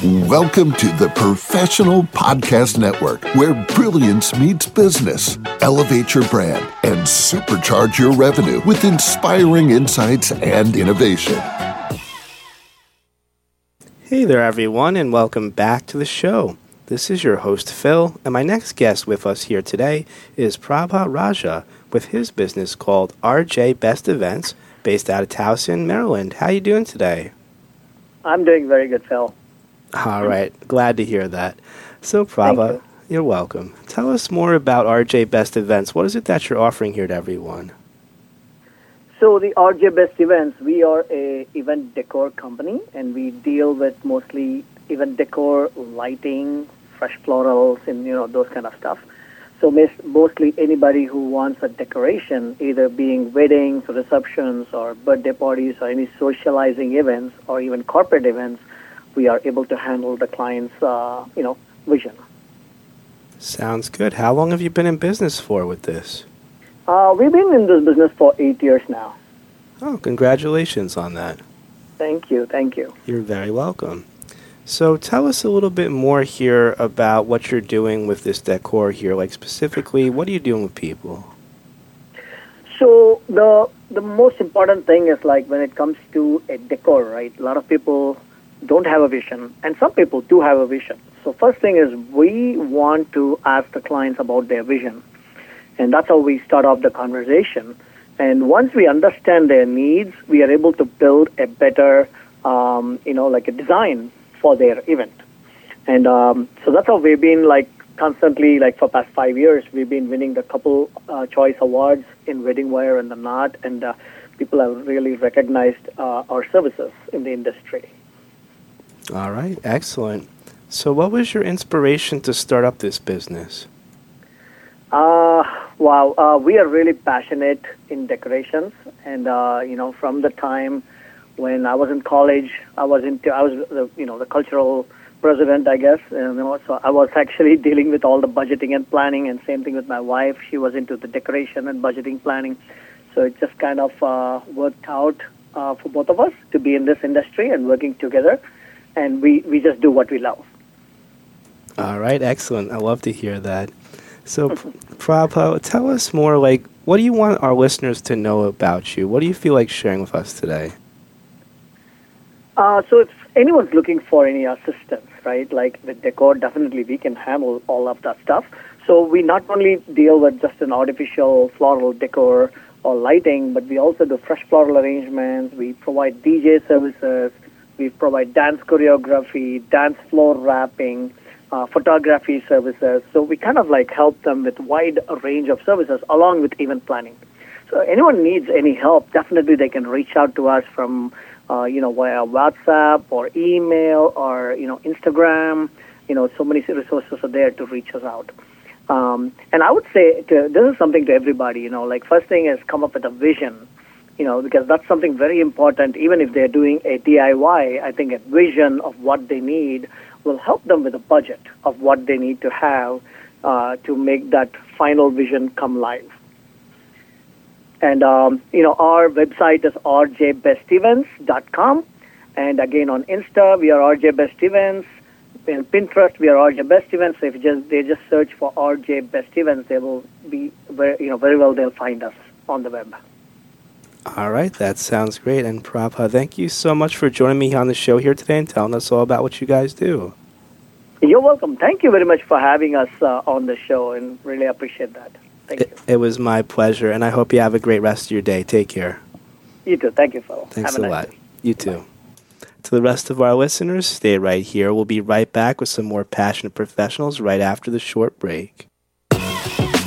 Welcome to the Professional Podcast Network, where brilliance meets business. Elevate your brand and supercharge your revenue with inspiring insights and innovation. Hey there, everyone, and welcome back to the show. This is your host, Phil, and my next guest with us here today is Prabha Raja with his business called RJ Best Events, based out of Towson, Maryland. How are you doing today? I'm doing very good, Phil. All mm-hmm. right, glad to hear that. So, Prabha, you. you're welcome. Tell us more about RJ Best Events. What is it that you're offering here to everyone? So the RJ Best Events, we are a event decor company, and we deal with mostly event decor, lighting, fresh florals, and you know those kind of stuff. So mostly anybody who wants a decoration, either being weddings, or receptions, or birthday parties, or any socializing events, or even corporate events, we are able to handle the client's, uh, you know, vision. Sounds good. How long have you been in business for with this? Uh, we've been in this business for eight years now. Oh, congratulations on that. Thank you, thank you. You're very welcome. So tell us a little bit more here about what you're doing with this decor here. Like specifically, what are you doing with people? So the the most important thing is like when it comes to a decor, right? A lot of people don't have a vision, and some people do have a vision. So first thing is we want to ask the clients about their vision, and that's how we start off the conversation. And once we understand their needs, we are able to build a better, um, you know, like a design for their event. And um, so that's how we've been like constantly, like for past five years, we've been winning the couple uh, choice awards in Wedding Wire and the Knot, and uh, people have really recognized uh, our services in the industry. All right, excellent. So, what was your inspiration to start up this business? Uh, wow, uh, we are really passionate in decorations, and uh, you know, from the time when I was in college, I was into I was the you know the cultural president, I guess. And, you know, so I was actually dealing with all the budgeting and planning, and same thing with my wife. She was into the decoration and budgeting planning. So it just kind of uh, worked out uh, for both of us to be in this industry and working together, and we we just do what we love. All right, excellent. I love to hear that. So, Prabha, tell us more. Like, what do you want our listeners to know about you? What do you feel like sharing with us today? Uh, so if anyone's looking for any assistance, right, like with decor, definitely we can handle all of that stuff. So we not only deal with just an artificial floral decor or lighting, but we also do fresh floral arrangements. We provide DJ services. We provide dance choreography, dance floor wrapping, uh, photography services. So we kind of like help them with wide range of services along with event planning. So anyone needs any help, definitely they can reach out to us from uh, you know, via WhatsApp or email or, you know, Instagram. You know, so many resources are there to reach us out. Um, and I would say to, this is something to everybody, you know, like first thing is come up with a vision, you know, because that's something very important. Even if they're doing a DIY, I think a vision of what they need will help them with a budget of what they need to have uh, to make that final vision come live. And, um, you know, our website is rjbestevents.com. And again, on Insta, we are RJ Best In Pinterest, we are RJ Best Events. So if just, they just search for RJ they will be, very, you know, very well, they'll find us on the web. All right, that sounds great. And Prabha, thank you so much for joining me on the show here today and telling us all about what you guys do. You're welcome. Thank you very much for having us uh, on the show and really appreciate that. Thank it, you. It was my pleasure, and I hope you have a great rest of your day. Take care. You too. Thank you, Phil. Thanks have a, a lot. Day. You too. Bye. To the rest of our listeners, stay right here. We'll be right back with some more passionate professionals right after the short break.